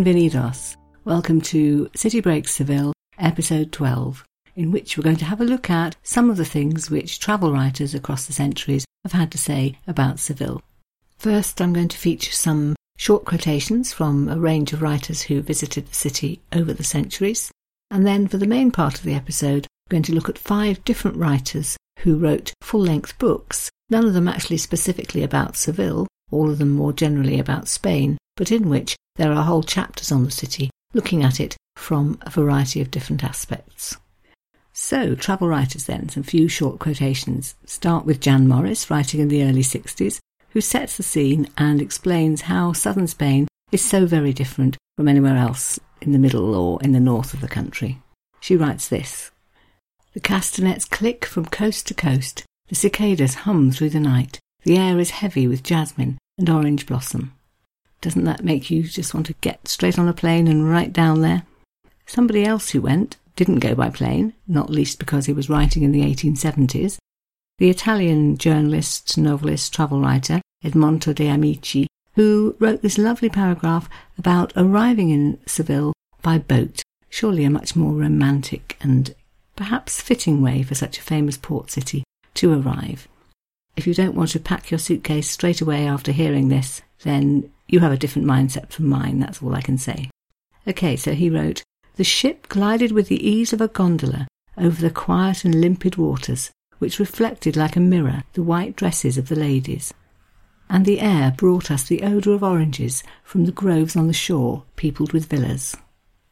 Bienvenidos. Welcome to City Breaks Seville, episode 12, in which we're going to have a look at some of the things which travel writers across the centuries have had to say about Seville. First, I'm going to feature some short quotations from a range of writers who visited the city over the centuries. And then, for the main part of the episode, I'm going to look at five different writers who wrote full length books, none of them actually specifically about Seville, all of them more generally about Spain, but in which there are whole chapters on the city, looking at it from a variety of different aspects. So, travel writers then, some few short quotations. Start with Jan Morris, writing in the early 60s, who sets the scene and explains how southern Spain is so very different from anywhere else in the middle or in the north of the country. She writes this The castanets click from coast to coast, the cicadas hum through the night, the air is heavy with jasmine and orange blossom. Doesn't that make you just want to get straight on a plane and right down there? Somebody else who went didn't go by plane, not least because he was writing in the 1870s. The Italian journalist, novelist, travel writer Edmondo de Amici, who wrote this lovely paragraph about arriving in Seville by boat, surely a much more romantic and perhaps fitting way for such a famous port city to arrive. If you don't want to pack your suitcase straight away after hearing this, then you have a different mindset from mine, that's all I can say. Okay, so he wrote, The ship glided with the ease of a gondola over the quiet and limpid waters, which reflected like a mirror the white dresses of the ladies. And the air brought us the odour of oranges from the groves on the shore, peopled with villas.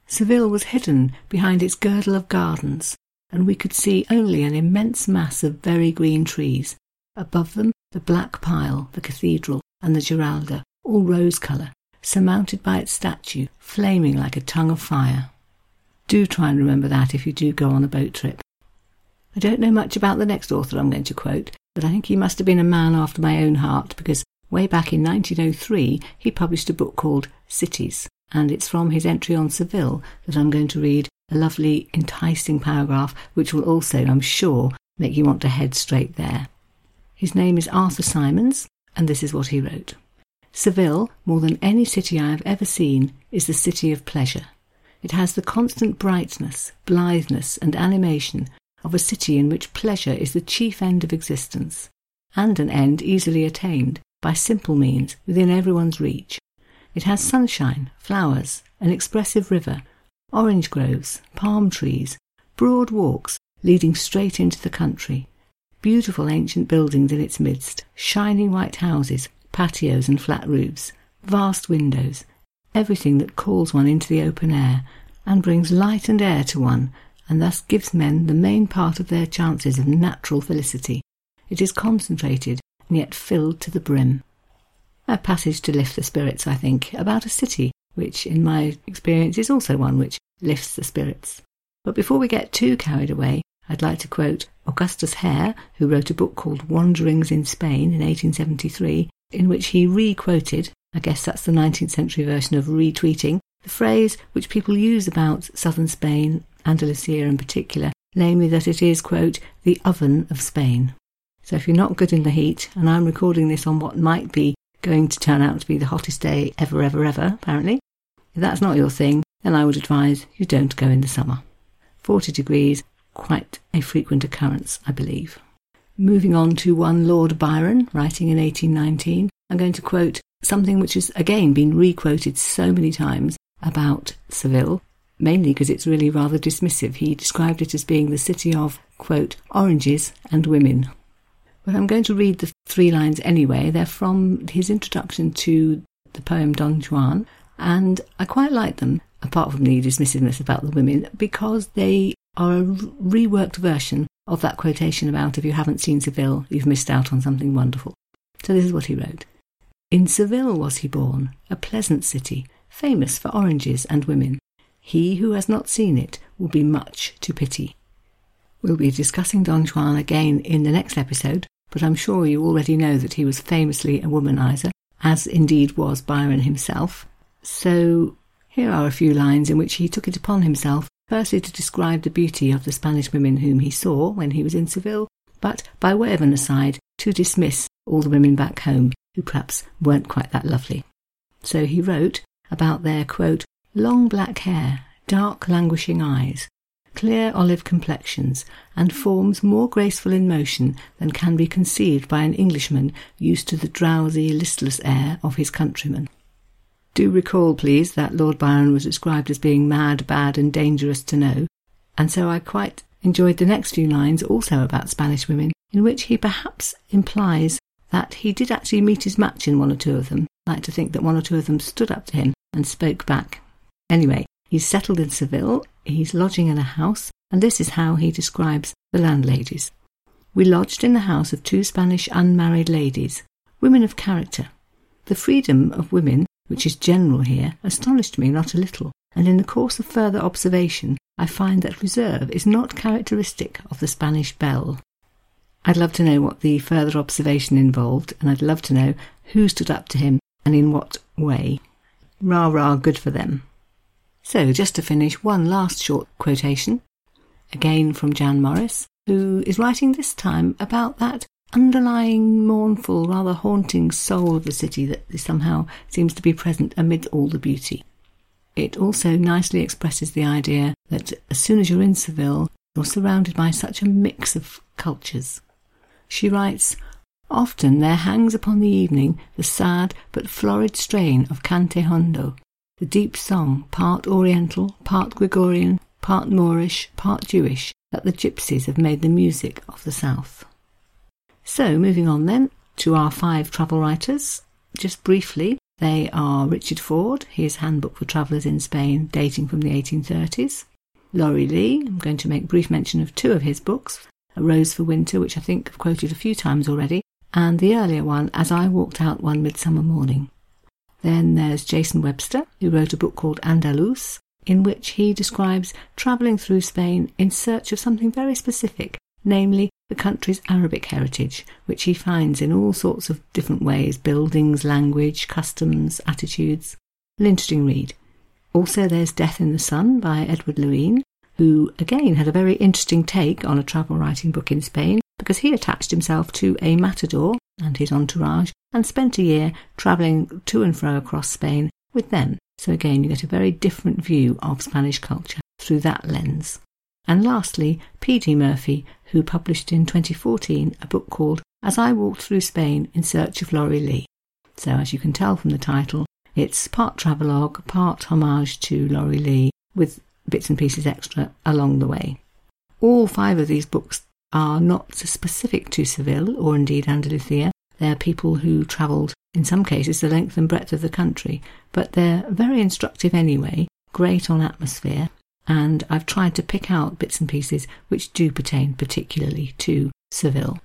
Seville was hidden behind its girdle of gardens, and we could see only an immense mass of very green trees. Above them, the black pile, the cathedral, and the Giralda, all rose colour, surmounted by its statue, flaming like a tongue of fire. Do try and remember that if you do go on a boat trip. I don't know much about the next author I'm going to quote, but I think he must have been a man after my own heart because way back in 1903 he published a book called Cities, and it's from his entry on Seville that I'm going to read a lovely, enticing paragraph which will also, I'm sure, make you want to head straight there. His name is Arthur Symons, and this is what he wrote. Seville, more than any city I have ever seen, is the city of pleasure. It has the constant brightness, blitheness, and animation of a city in which pleasure is the chief end of existence, and an end easily attained by simple means within everyone's reach. It has sunshine, flowers, an expressive river, orange groves, palm trees, broad walks leading straight into the country, beautiful ancient buildings in its midst, shining white houses patios and flat roofs, vast windows, everything that calls one into the open air and brings light and air to one, and thus gives men the main part of their chances of natural felicity. It is concentrated and yet filled to the brim. A passage to lift the spirits, I think, about a city, which, in my experience, is also one which lifts the spirits. But before we get too carried away, I'd like to quote Augustus Hare, who wrote a book called Wanderings in Spain in 1873, in which he re-quoted, I guess that's the 19th century version of retweeting, the phrase which people use about southern Spain, Andalusia in particular, namely that it is, quote, the oven of Spain. So if you're not good in the heat, and I'm recording this on what might be going to turn out to be the hottest day ever, ever, ever, apparently, if that's not your thing, then I would advise you don't go in the summer. 40 degrees, quite a frequent occurrence, I believe. Moving on to one Lord Byron, writing in 1819, I'm going to quote something which has again been re-quoted so many times about Seville, mainly because it's really rather dismissive. He described it as being the city of, quote, oranges and women. But I'm going to read the three lines anyway. They're from his introduction to the poem Don Juan, and I quite like them, apart from the dismissiveness about the women, because they are a reworked version of that quotation about if you haven't seen Seville, you've missed out on something wonderful. So this is what he wrote. In Seville was he born, a pleasant city, famous for oranges and women. He who has not seen it will be much to pity. We'll be discussing Don Juan again in the next episode, but I'm sure you already know that he was famously a womanizer, as indeed was Byron himself. So here are a few lines in which he took it upon himself firstly to describe the beauty of the Spanish women whom he saw when he was in Seville, but by way of an aside, to dismiss all the women back home who perhaps weren't quite that lovely. So he wrote about their, quote, long black hair, dark languishing eyes, clear olive complexions, and forms more graceful in motion than can be conceived by an Englishman used to the drowsy, listless air of his countrymen. Do recall, please, that Lord Byron was described as being mad, bad, and dangerous to know, and so I quite enjoyed the next few lines also about Spanish women, in which he perhaps implies that he did actually meet his match in one or two of them. I like to think that one or two of them stood up to him and spoke back. Anyway, he's settled in Seville, he's lodging in a house, and this is how he describes the landladies. We lodged in the house of two Spanish unmarried ladies, women of character. The freedom of women, which is general here, astonished me not a little, and in the course of further observation, I find that reserve is not characteristic of the Spanish belle. I'd love to know what the further observation involved, and I'd love to know who stood up to him and in what way. Rah rah, good for them. So, just to finish, one last short quotation, again from Jan Morris, who is writing this time about that underlying, mournful, rather haunting soul of the city that somehow seems to be present amid all the beauty. It also nicely expresses the idea that as soon as you're in Seville, you're surrounded by such a mix of cultures. She writes, Often there hangs upon the evening the sad but florid strain of Cante Hondo, the deep song, part Oriental, part Gregorian, part Moorish, part Jewish, that the gypsies have made the music of the South. So, moving on then to our five travel writers, just briefly, they are Richard Ford, his Handbook for Travellers in Spain, dating from the 1830s. Laurie Lee, I'm going to make brief mention of two of his books A Rose for Winter, which I think I've quoted a few times already, and the earlier one, As I Walked Out One Midsummer Morning. Then there's Jason Webster, who wrote a book called Andalus, in which he describes travelling through Spain in search of something very specific, namely the country's Arabic heritage, which he finds in all sorts of different ways buildings, language, customs, attitudes. An interesting read. Also, there's Death in the Sun by Edward Lewine, who again had a very interesting take on a travel writing book in Spain because he attached himself to a matador and his entourage and spent a year travelling to and fro across Spain with them. So again, you get a very different view of Spanish culture through that lens. And lastly, P.D. Murphy, who published in 2014 a book called As I Walked Through Spain in Search of Laurie Lee. So, as you can tell from the title, it's part travelogue, part homage to Laurie Lee, with bits and pieces extra along the way. All five of these books are not specific to Seville or indeed Andalusia. They are people who travelled, in some cases, the length and breadth of the country, but they're very instructive anyway, great on atmosphere, and I've tried to pick out bits and pieces which do pertain particularly to Seville.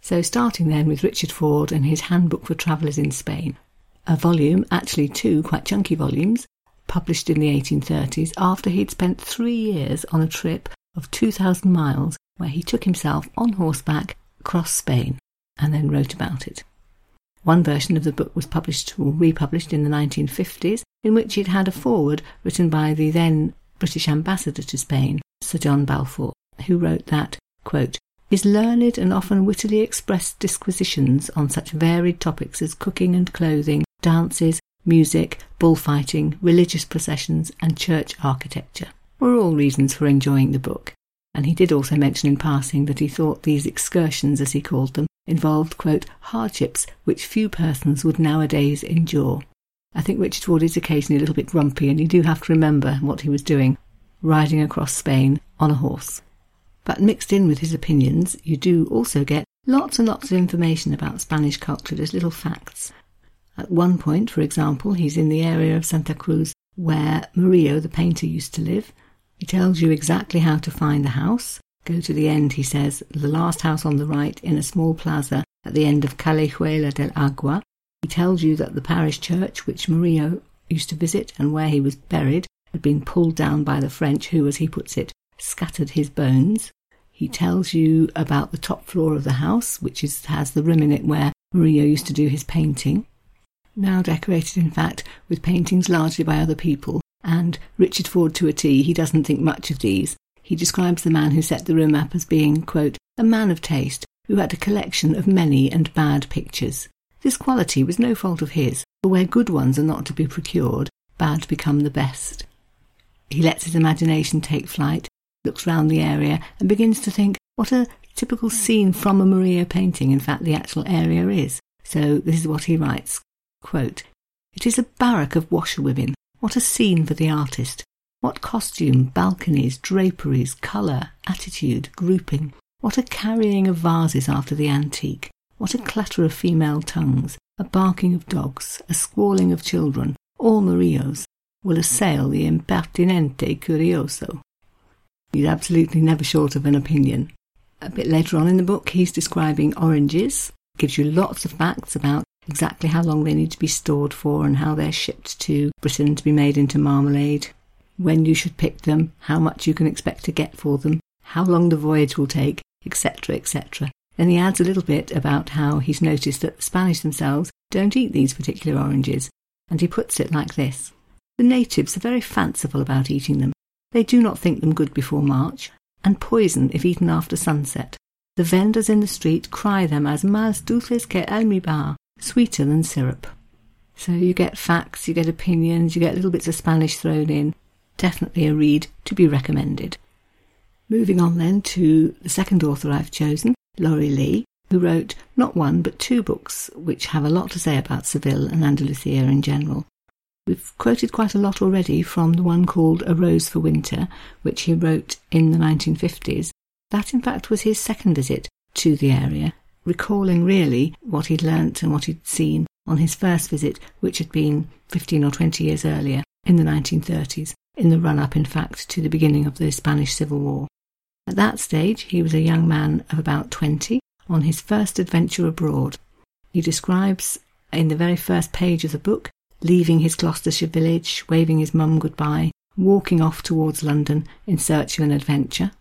So, starting then with Richard Ford and his Handbook for Travellers in Spain, a volume, actually two quite chunky volumes, published in the 1830s after he'd spent three years on a trip of 2,000 miles where he took himself on horseback across Spain and then wrote about it. One version of the book was published or republished in the 1950s, in which it had a foreword written by the then British ambassador to Spain, Sir John Balfour, who wrote that, quote, his learned and often wittily expressed disquisitions on such varied topics as cooking and clothing, dances, music, bullfighting, religious processions, and church architecture were all reasons for enjoying the book. And he did also mention in passing that he thought these excursions, as he called them, involved, quote, hardships which few persons would nowadays endure. I think Richard Ford is occasionally a little bit grumpy, and you do have to remember what he was doing, riding across Spain on a horse. But mixed in with his opinions, you do also get lots and lots of information about Spanish culture as little facts. At one point, for example, he's in the area of Santa Cruz where Murillo, the painter, used to live. He tells you exactly how to find the house. Go to the end, he says, the last house on the right in a small plaza at the end of Callejuela del Agua, he tells you that the parish church which Murillo used to visit and where he was buried had been pulled down by the French, who, as he puts it, scattered his bones. He tells you about the top floor of the house, which is, has the room in it where Murillo used to do his painting, now decorated, in fact, with paintings largely by other people. And Richard Ford to a T, he doesn't think much of these. He describes the man who set the room up as being, quote, a man of taste who had a collection of many and bad pictures. This quality was no fault of his, for where good ones are not to be procured, bad become the best. He lets his imagination take flight, looks round the area, and begins to think what a typical scene from a Murillo painting, in fact, the actual area is. So this is what he writes quote, It is a barrack of washerwomen. What a scene for the artist. What costume, balconies, draperies, colour, attitude, grouping. What a carrying of vases after the antique. What a clatter of female tongues, a barking of dogs, a squalling of children, all Murillo's, will assail the impertinente curioso. He's absolutely never short of an opinion. A bit later on in the book, he's describing oranges, gives you lots of facts about exactly how long they need to be stored for and how they're shipped to Britain to be made into marmalade when you should pick them, how much you can expect to get for them, how long the voyage will take, etc., etc. Then he adds a little bit about how he's noticed that the Spanish themselves don't eat these particular oranges, and he puts it like this The natives are very fanciful about eating them. They do not think them good before March, and poison if eaten after sunset. The vendors in the street cry them as más dulces que almíbar, sweeter than syrup. So you get facts, you get opinions, you get little bits of Spanish thrown in, definitely a read to be recommended. Moving on then to the second author I've chosen, Laurie Lee, who wrote not one but two books which have a lot to say about Seville and Andalusia in general. We've quoted quite a lot already from the one called A Rose for Winter, which he wrote in the 1950s. That, in fact, was his second visit to the area, recalling really what he'd learnt and what he'd seen on his first visit, which had been 15 or 20 years earlier in the 1930s in the run up, in fact, to the beginning of the Spanish Civil War. At that stage, he was a young man of about 20 on his first adventure abroad. He describes in the very first page of the book leaving his Gloucestershire village, waving his mum goodbye, walking off towards London in search of an adventure.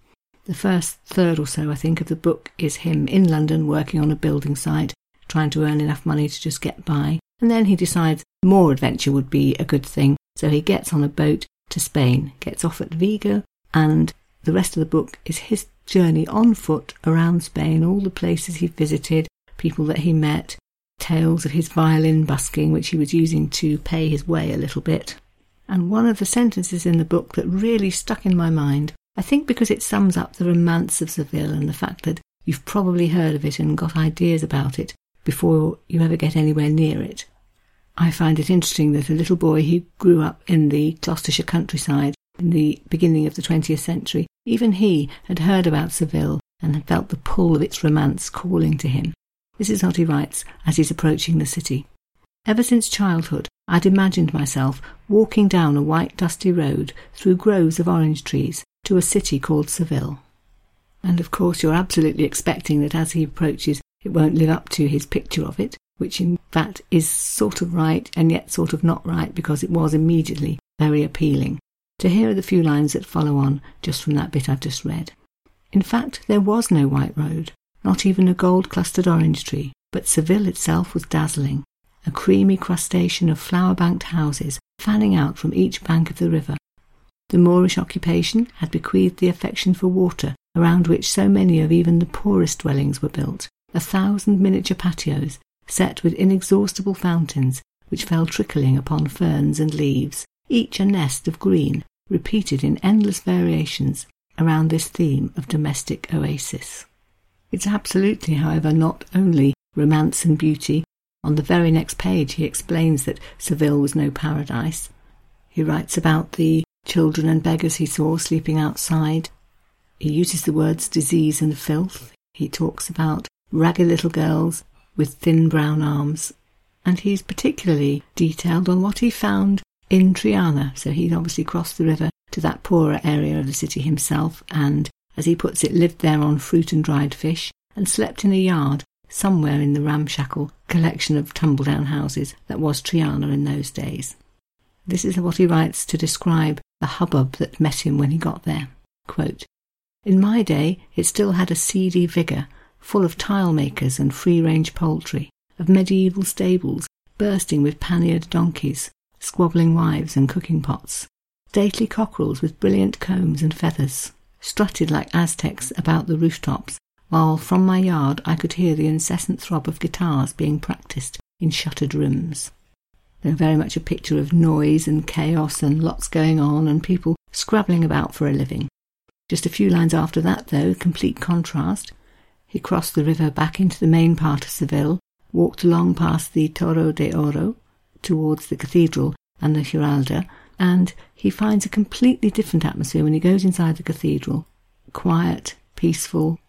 The first third or so, I think, of the book is him in London working on a building site, trying to earn enough money to just get by. And then he decides more adventure would be a good thing, so he gets on a boat to Spain, gets off at Vigo, and the rest of the book is his journey on foot around Spain, all the places he visited, people that he met, tales of his violin busking, which he was using to pay his way a little bit. And one of the sentences in the book that really stuck in my mind, I think because it sums up the romance of Seville and the fact that you've probably heard of it and got ideas about it before you ever get anywhere near it. I find it interesting that a little boy who grew up in the Gloucestershire countryside in the beginning of the 20th century, even he had heard about Seville and had felt the pull of its romance calling to him. This is what he writes as he's approaching the city. Ever since childhood, I'd imagined myself walking down a white dusty road through groves of orange trees to a city called Seville. And of course, you're absolutely expecting that as he approaches, it won't live up to his picture of it, which in fact is sort of right and yet sort of not right because it was immediately very appealing. To hear the few lines that follow on just from that bit I've just read. In fact, there was no white road, not even a gold clustered orange tree, but Seville itself was dazzling, a creamy crustation of flower banked houses fanning out from each bank of the river. The Moorish occupation had bequeathed the affection for water around which so many of even the poorest dwellings were built, a thousand miniature patios set with inexhaustible fountains which fell trickling upon ferns and leaves, each a nest of green, repeated in endless variations around this theme of domestic oasis. It's absolutely, however, not only romance and beauty. On the very next page, he explains that Seville was no paradise. He writes about the children and beggars he saw sleeping outside. He uses the words disease and filth. He talks about ragged little girls with thin brown arms, and he's particularly detailed on what he found in Triana. So he'd obviously crossed the river to that poorer area of the city himself, and, as he puts it, lived there on fruit and dried fish, and slept in a yard somewhere in the ramshackle collection of tumble-down houses that was Triana in those days. This is what he writes to describe the hubbub that met him when he got there. Quote, in my day, it still had a seedy vigour full of tile makers and free range poultry, of medieval stables bursting with panniered donkeys, squabbling wives and cooking pots, stately cockerels with brilliant combs and feathers, strutted like Aztecs about the rooftops, while from my yard I could hear the incessant throb of guitars being practised in shuttered rooms. They're very much a picture of noise and chaos and lots going on and people scrabbling about for a living. Just a few lines after that, though, complete contrast. He crossed the river back into the main part of Seville, walked along past the Torre de Oro towards the cathedral and the Giralda, and he finds a completely different atmosphere when he goes inside the cathedral. Quiet, peaceful,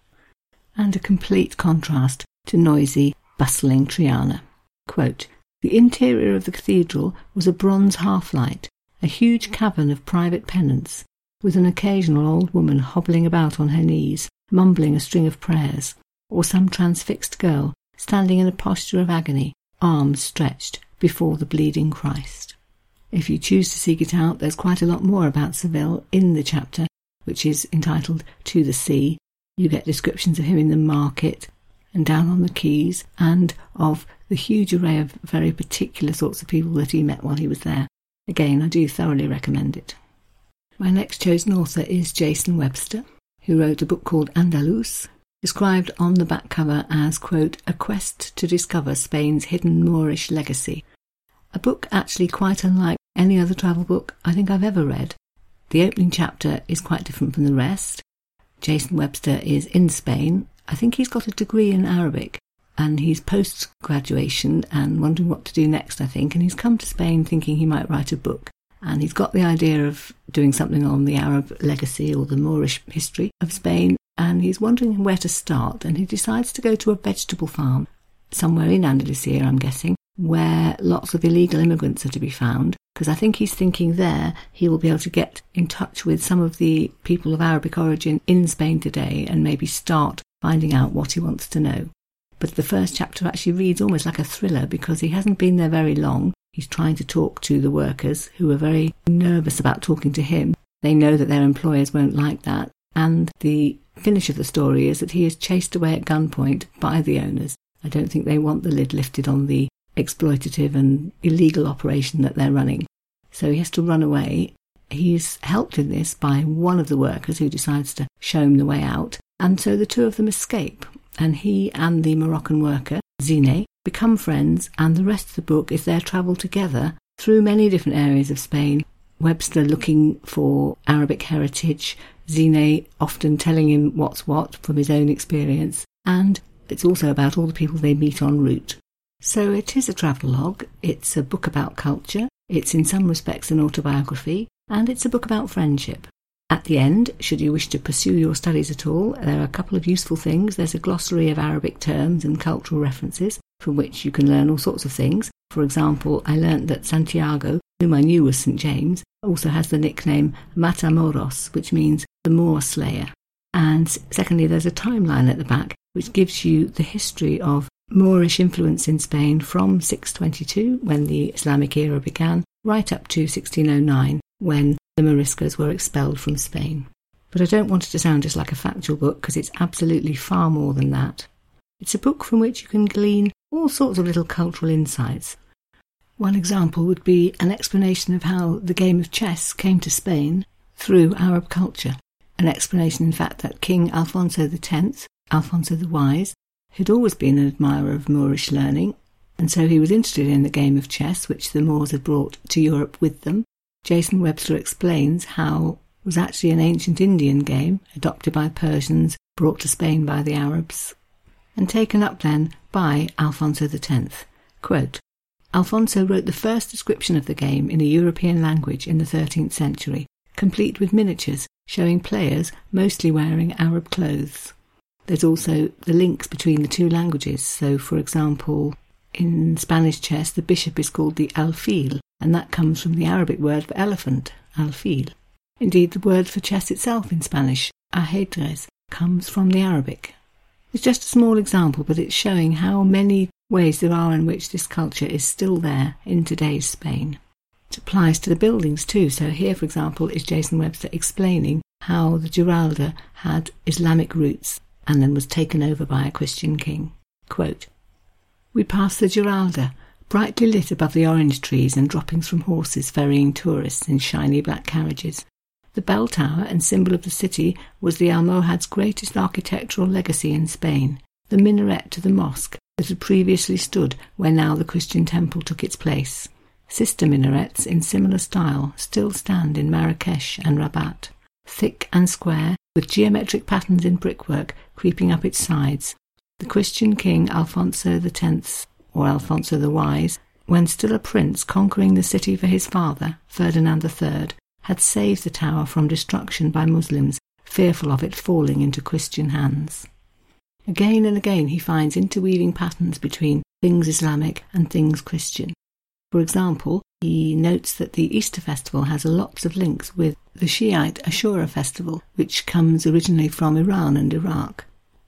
and a complete contrast to noisy, bustling Triana. Quote, the interior of the cathedral was a bronze half-light, a huge cavern of private penance, with an occasional old woman hobbling about on her knees, mumbling a string of prayers, or some transfixed girl standing in a posture of agony, arms stretched before the bleeding Christ. If you choose to seek it out, there's quite a lot more about Seville in the chapter, which is entitled To the Sea. You get descriptions of him in the market and down on the quays, and of the huge array of very particular sorts of people that he met while he was there. Again, I do thoroughly recommend it. My next chosen author is Jason Webster, who wrote a book called Andalus, described on the back cover as, quote, a quest to discover Spain's hidden Moorish legacy. A book actually quite unlike any other travel book I think I've ever read. The opening chapter is quite different from the rest. Jason Webster is in Spain. I think he's got a degree in Arabic and he's post graduation and wondering what to do next, I think. And he's come to Spain thinking he might write a book. And he's got the idea of doing something on the Arab legacy or the Moorish history of Spain. And he's wondering where to start. And he decides to go to a vegetable farm somewhere in Andalusia, I'm guessing, where lots of illegal immigrants are to be found. Because I think he's thinking there he will be able to get in touch with some of the people of Arabic origin in Spain today and maybe start finding out what he wants to know. But the first chapter actually reads almost like a thriller because he hasn't been there very long. He's trying to talk to the workers who are very nervous about talking to him. They know that their employers won't like that. And the finish of the story is that he is chased away at gunpoint by the owners. I don't think they want the lid lifted on the exploitative and illegal operation that they're running. So he has to run away. He's helped in this by one of the workers who decides to show him the way out. And so the two of them escape and he and the Moroccan worker, Zine, become friends, and the rest of the book is their travel together through many different areas of Spain. Webster looking for Arabic heritage, Zine often telling him what's what from his own experience, and it's also about all the people they meet en route. So it is a travelogue, it's a book about culture, it's in some respects an autobiography, and it's a book about friendship. At the end, should you wish to pursue your studies at all, there are a couple of useful things. There's a glossary of Arabic terms and cultural references from which you can learn all sorts of things. For example, I learnt that Santiago, whom I knew was St. James, also has the nickname Matamoros, which means the Moor Slayer. And secondly, there's a timeline at the back which gives you the history of Moorish influence in Spain from 622, when the Islamic era began, right up to 1609, when the Moriscos were expelled from Spain. But I don't want it to sound just like a factual book because it's absolutely far more than that. It's a book from which you can glean all sorts of little cultural insights. One example would be an explanation of how the game of chess came to Spain through Arab culture. An explanation, in fact, that King Alfonso X, Alfonso the Wise, had always been an admirer of Moorish learning, and so he was interested in the game of chess which the Moors had brought to Europe with them, Jason Webster explains how it was actually an ancient Indian game adopted by Persians, brought to Spain by the Arabs, and taken up then by Alfonso X. Quote, Alfonso wrote the first description of the game in a European language in the 13th century, complete with miniatures showing players mostly wearing Arab clothes. There's also the links between the two languages. So, for example, in Spanish chess, the bishop is called the alfil, and that comes from the Arabic word for elephant, alfil. Indeed, the word for chess itself in Spanish, ajedrez, comes from the Arabic. It's just a small example, but it's showing how many ways there are in which this culture is still there in today's Spain. It applies to the buildings too. So here, for example, is Jason Webster explaining how the Giralda had Islamic roots and then was taken over by a Christian king. Quote, we passed the Giralda, brightly lit above the orange trees and droppings from horses ferrying tourists in shiny black carriages. The bell tower and symbol of the city was the Almohad's greatest architectural legacy in Spain, the minaret to the mosque that had previously stood where now the Christian temple took its place. sister minarets in similar style still stand in Marrakesh and Rabat, thick and square, with geometric patterns in brickwork creeping up its sides. The Christian king Alfonso X, or Alfonso the Wise, when still a prince conquering the city for his father, Ferdinand III, had saved the tower from destruction by Muslims, fearful of it falling into Christian hands. Again and again he finds interweaving patterns between things Islamic and things Christian. For example, he notes that the Easter festival has lots of links with the Shiite Ashura festival, which comes originally from Iran and Iraq.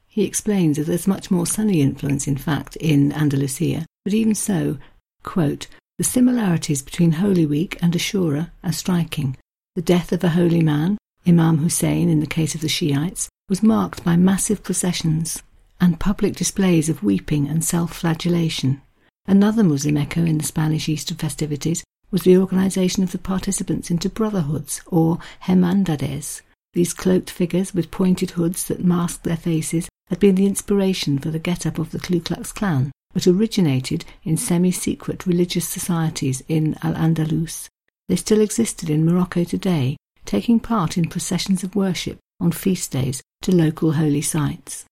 He explains that there's much more Sunni influence, in fact, in Andalusia, but even so, quote, the similarities between Holy Week and Ashura are striking. The death of a holy man, Imam Hussein in the case of the Shiites, was marked by massive processions and public displays of weeping and self flagellation. Another Muslim echo in the Spanish Easter festivities was the organisation of the participants into brotherhoods or hermandades. These cloaked figures with pointed hoods that masked their faces had been the inspiration for the get-up of the Ku Klux Klan, but originated in semi-secret religious societies in Al-Andalus. They still existed in Morocco today, taking part in processions of worship on feast days to local holy sites.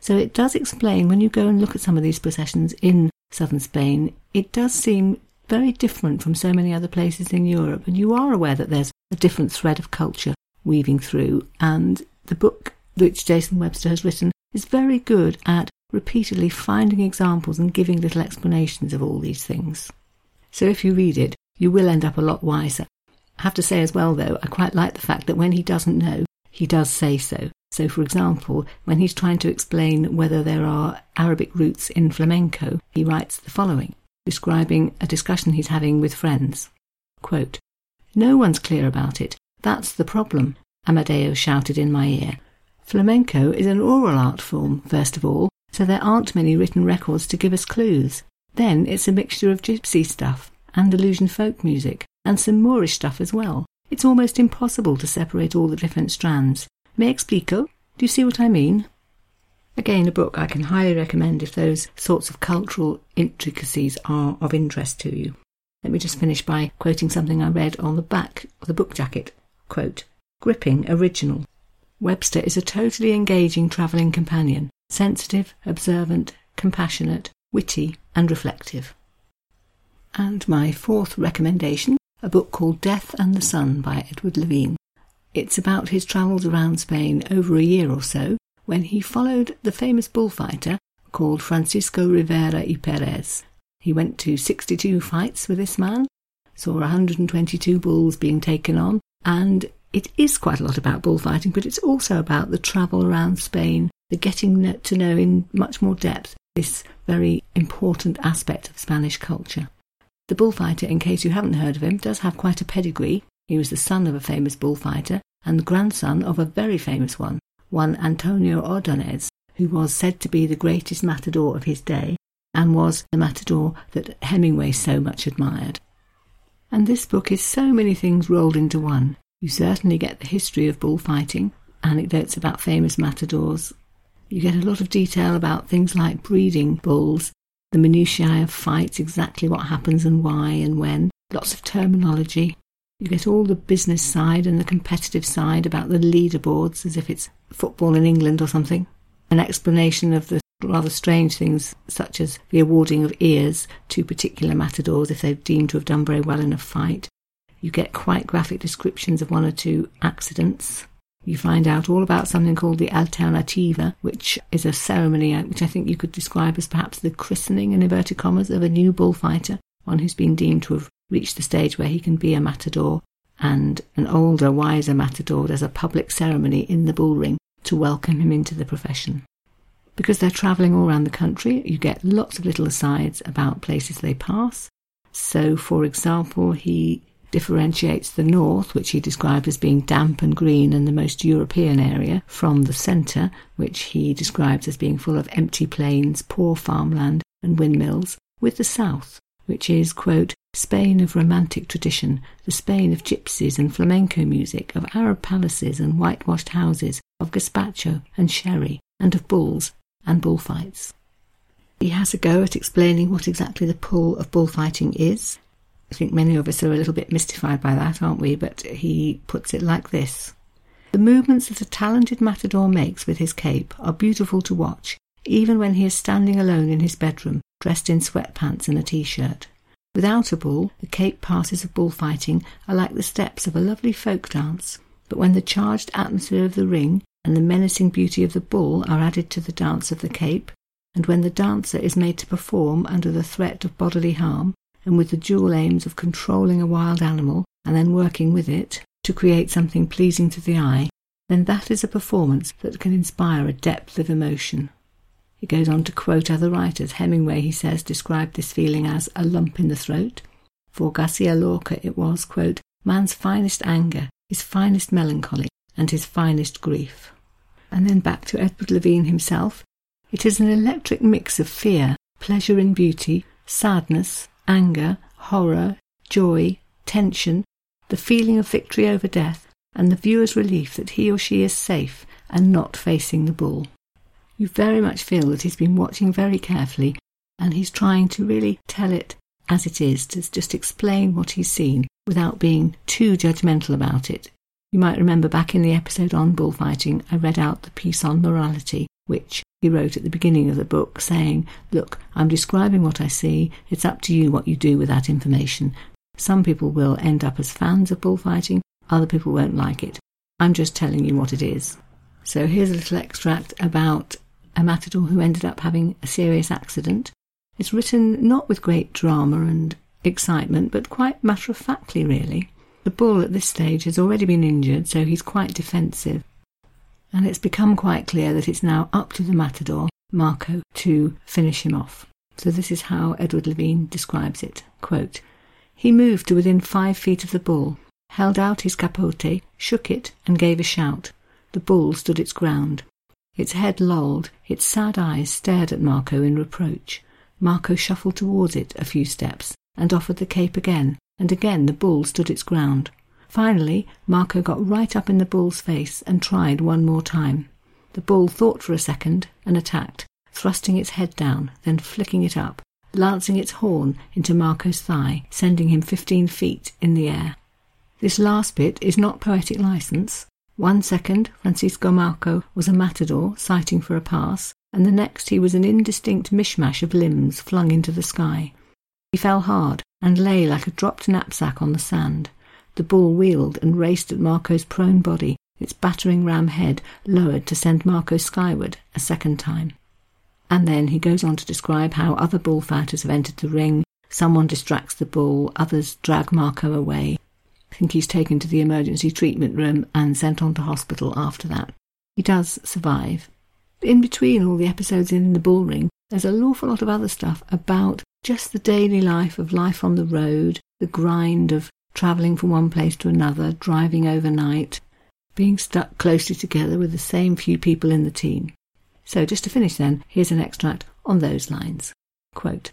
So it does explain when you go and look at some of these processions in southern Spain, it does seem very different from so many other places in Europe. And you are aware that there's a different thread of culture weaving through. And the book which Jason Webster has written is very good at repeatedly finding examples and giving little explanations of all these things. So if you read it, you will end up a lot wiser. I have to say as well, though, I quite like the fact that when he doesn't know, he does say so. So, for example, when he's trying to explain whether there are Arabic roots in flamenco, he writes the following, describing a discussion he's having with friends. Quote, no one's clear about it. That's the problem, Amadeo shouted in my ear. Flamenco is an oral art form, first of all, so there aren't many written records to give us clues. Then it's a mixture of gypsy stuff, Andalusian folk music, and some Moorish stuff as well. It's almost impossible to separate all the different strands. Me explico? Do you see what I mean? Again, a book I can highly recommend if those sorts of cultural intricacies are of interest to you. Let me just finish by quoting something I read on the back of the book jacket. Quote, Gripping original. Webster is a totally engaging travelling companion, sensitive, observant, compassionate, witty, and reflective. And my fourth recommendation, a book called Death and the Sun by Edward Lewine. It's about his travels around Spain over a year or so when he followed the famous bullfighter called Francisco Rivera y Perez. He went to 62 fights with this man, saw 122 bulls being taken on, and it is quite a lot about bullfighting, but it's also about the travel around Spain, the getting to know in much more depth this very important aspect of Spanish culture. The bullfighter, in case you haven't heard of him, does have quite a pedigree. He was the son of a famous bullfighter and grandson of a very famous one, one Antonio Ordonez, who was said to be the greatest matador of his day and was the matador that Hemingway so much admired. And this book is so many things rolled into one. You certainly get the history of bullfighting, anecdotes about famous matadors. You get a lot of detail about things like breeding bulls the minutiae of fights, exactly what happens and why and when, lots of terminology. You get all the business side and the competitive side about the leaderboards as if it's football in England or something. An explanation of the rather strange things such as the awarding of ears to particular matadors if they're deemed to have done very well in a fight. You get quite graphic descriptions of one or two accidents you find out all about something called the Alternativa, which is a ceremony uh, which I think you could describe as perhaps the christening, in inverted commas, of a new bullfighter, one who's been deemed to have reached the stage where he can be a matador, and an older, wiser matador does a public ceremony in the bull ring to welcome him into the profession. Because they're travelling all around the country, you get lots of little asides about places they pass. So, for example, he differentiates the north, which he described as being damp and green and the most European area, from the centre, which he describes as being full of empty plains, poor farmland, and windmills, with the south, which is, quote, Spain of romantic tradition, the Spain of gypsies and flamenco music, of Arab palaces and whitewashed houses, of gazpacho and sherry, and of bulls and bullfights. He has a go at explaining what exactly the pull of bullfighting is, I think many of us are a little bit mystified by that, aren't we? But he puts it like this The movements that a talented matador makes with his cape are beautiful to watch, even when he is standing alone in his bedroom, dressed in sweatpants and a t shirt. Without a bull, the cape passes of bullfighting are like the steps of a lovely folk dance. But when the charged atmosphere of the ring and the menacing beauty of the bull are added to the dance of the cape, and when the dancer is made to perform under the threat of bodily harm, and with the dual aims of controlling a wild animal and then working with it to create something pleasing to the eye, then that is a performance that can inspire a depth of emotion. He goes on to quote other writers. Hemingway, he says, described this feeling as a lump in the throat. For Garcia Lorca, it was, quote, man's finest anger, his finest melancholy, and his finest grief. And then back to Edward Lewine himself. It is an electric mix of fear, pleasure in beauty, sadness, anger, horror, joy, tension, the feeling of victory over death, and the viewer's relief that he or she is safe and not facing the bull. You very much feel that he's been watching very carefully and he's trying to really tell it as it is, to just explain what he's seen without being too judgmental about it. You might remember back in the episode on bullfighting, I read out the piece on morality, which he wrote at the beginning of the book, saying, Look, I'm describing what I see. It's up to you what you do with that information. Some people will end up as fans of bullfighting, other people won't like it. I'm just telling you what it is. So here's a little extract about a matador who ended up having a serious accident. It's written not with great drama and excitement, but quite matter of factly, really. The bull at this stage has already been injured, so he's quite defensive and it's become quite clear that it's now up to the matador, Marco, to finish him off. So this is how Edward Lewine describes it. Quote, he moved to within five feet of the bull, held out his capote, shook it, and gave a shout. The bull stood its ground. Its head lolled, its sad eyes stared at Marco in reproach. Marco shuffled towards it a few steps, and offered the cape again, and again the bull stood its ground. Finally, Marco got right up in the bull's face and tried one more time. The bull thought for a second and attacked, thrusting its head down, then flicking it up, lancing its horn into Marco's thigh, sending him fifteen feet in the air. This last bit is not poetic license. One second, Francisco Marco was a matador sighting for a pass, and the next he was an indistinct mishmash of limbs flung into the sky. He fell hard and lay like a dropped knapsack on the sand. The bull wheeled and raced at Marco's prone body, its battering ram head lowered to send Marco skyward a second time. And then he goes on to describe how other bullfighters have entered the ring. Someone distracts the bull, others drag Marco away. I think he's taken to the emergency treatment room and sent on to hospital after that. He does survive. In between all the episodes in the bull ring, there's an awful lot of other stuff about just the daily life of life on the road, the grind of travelling from one place to another, driving overnight, being stuck closely together with the same few people in the team. So, just to finish then, here's an extract on those lines. Quote,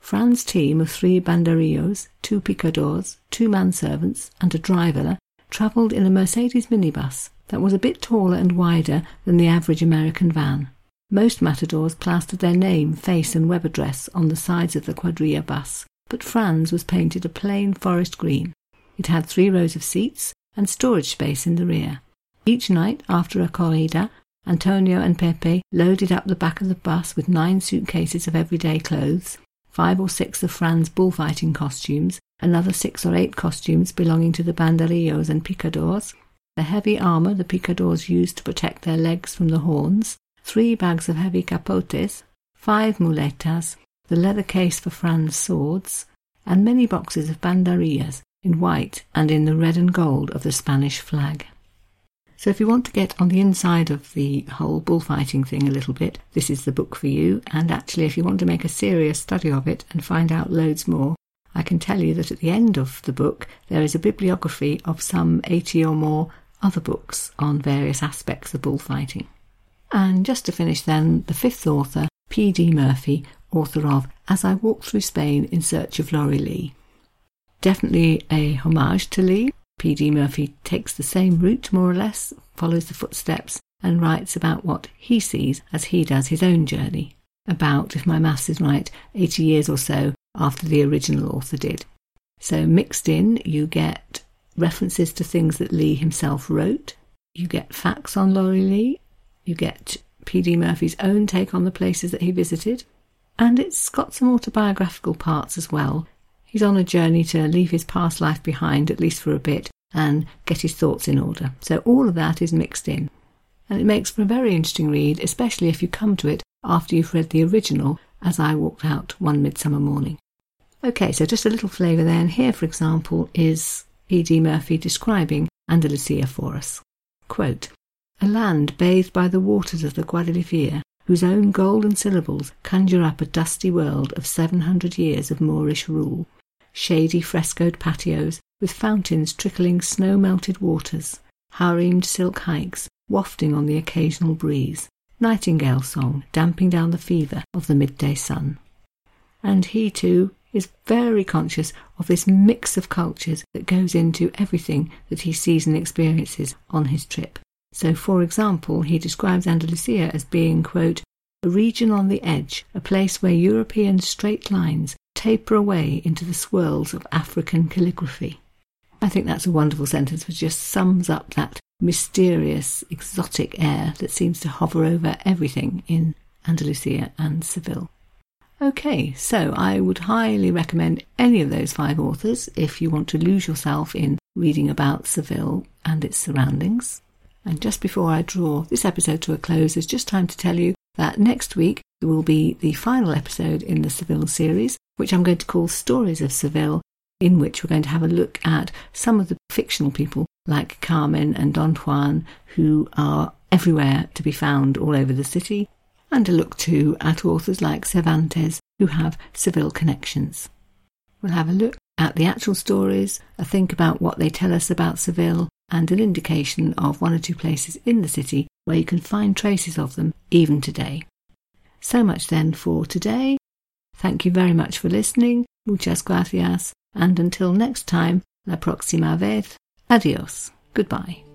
Fran's team of three banderillos, two picadors, two manservants, and a driver travelled in a Mercedes minibus that was a bit taller and wider than the average American van. Most matadors plastered their name, face, and web address on the sides of the quadrilla bus, but Fran's was painted a plain forest green. It had three rows of seats and storage space in the rear. Each night after a corrida, Antonio and Pepe loaded up the back of the bus with nine suitcases of everyday clothes, five or six of Fran's bullfighting costumes, another six or eight costumes belonging to the banderillos and picadors, the heavy armour the picadors used to protect their legs from the horns, three bags of heavy capotes, five muletas, the leather case for Fran's swords, and many boxes of banderillas in white and in the red and gold of the Spanish flag. So, if you want to get on the inside of the whole bullfighting thing a little bit, this is the book for you. And actually, if you want to make a serious study of it and find out loads more, I can tell you that at the end of the book there is a bibliography of some 80 or more other books on various aspects of bullfighting. And just to finish, then, the fifth author, P.D. Murphy, author of As I Walk Through Spain in Search of Laurie Lee. Definitely a homage to Lee. P.D. Murphy takes the same route, more or less, follows the footsteps, and writes about what he sees as he does his own journey. About, if my maths is right, 80 years or so after the original author did. So, mixed in, you get references to things that Lee himself wrote, you get facts on Laurie Lee, you get P.D. Murphy's own take on the places that he visited, and it's got some autobiographical parts as well. He's on a journey to leave his past life behind, at least for a bit, and get his thoughts in order. So all of that is mixed in. And it makes for a very interesting read, especially if you come to it after you've read the original, as I walked out one midsummer morning. Okay, so just a little flavour then. Here, for example, is E.D. Murphy describing Andalusia for us. Quote, a land bathed by the waters of the Guadalquivir, whose own golden syllables conjure up a dusty world of seven hundred years of Moorish rule, shady frescoed patios with fountains trickling snow melted waters, haremed silk haiks wafting on the occasional breeze, nightingale song damping down the fever of the midday sun. And he, too, is very conscious of this mix of cultures that goes into everything that he sees and experiences on his trip. So, for example, he describes Andalusia as being, quote, a region on the edge, a place where European straight lines taper away into the swirls of African calligraphy. I think that's a wonderful sentence which just sums up that mysterious, exotic air that seems to hover over everything in Andalusia and Seville. Okay, so I would highly recommend any of those five authors if you want to lose yourself in reading about Seville and its surroundings. And just before I draw this episode to a close, it's just time to tell you that next week will be the final episode in the Seville series, which I'm going to call Stories of Seville, in which we're going to have a look at some of the fictional people like Carmen and Don Juan, who are everywhere to be found all over the city, and a look too at authors like Cervantes who have Seville connections. We'll have a look at the actual stories, a think about what they tell us about Seville, and an indication of one or two places in the city where you can find traces of them even today. So much then for today. Thank you very much for listening. Muchas gracias. And until next time, la próxima vez. Adios. Goodbye.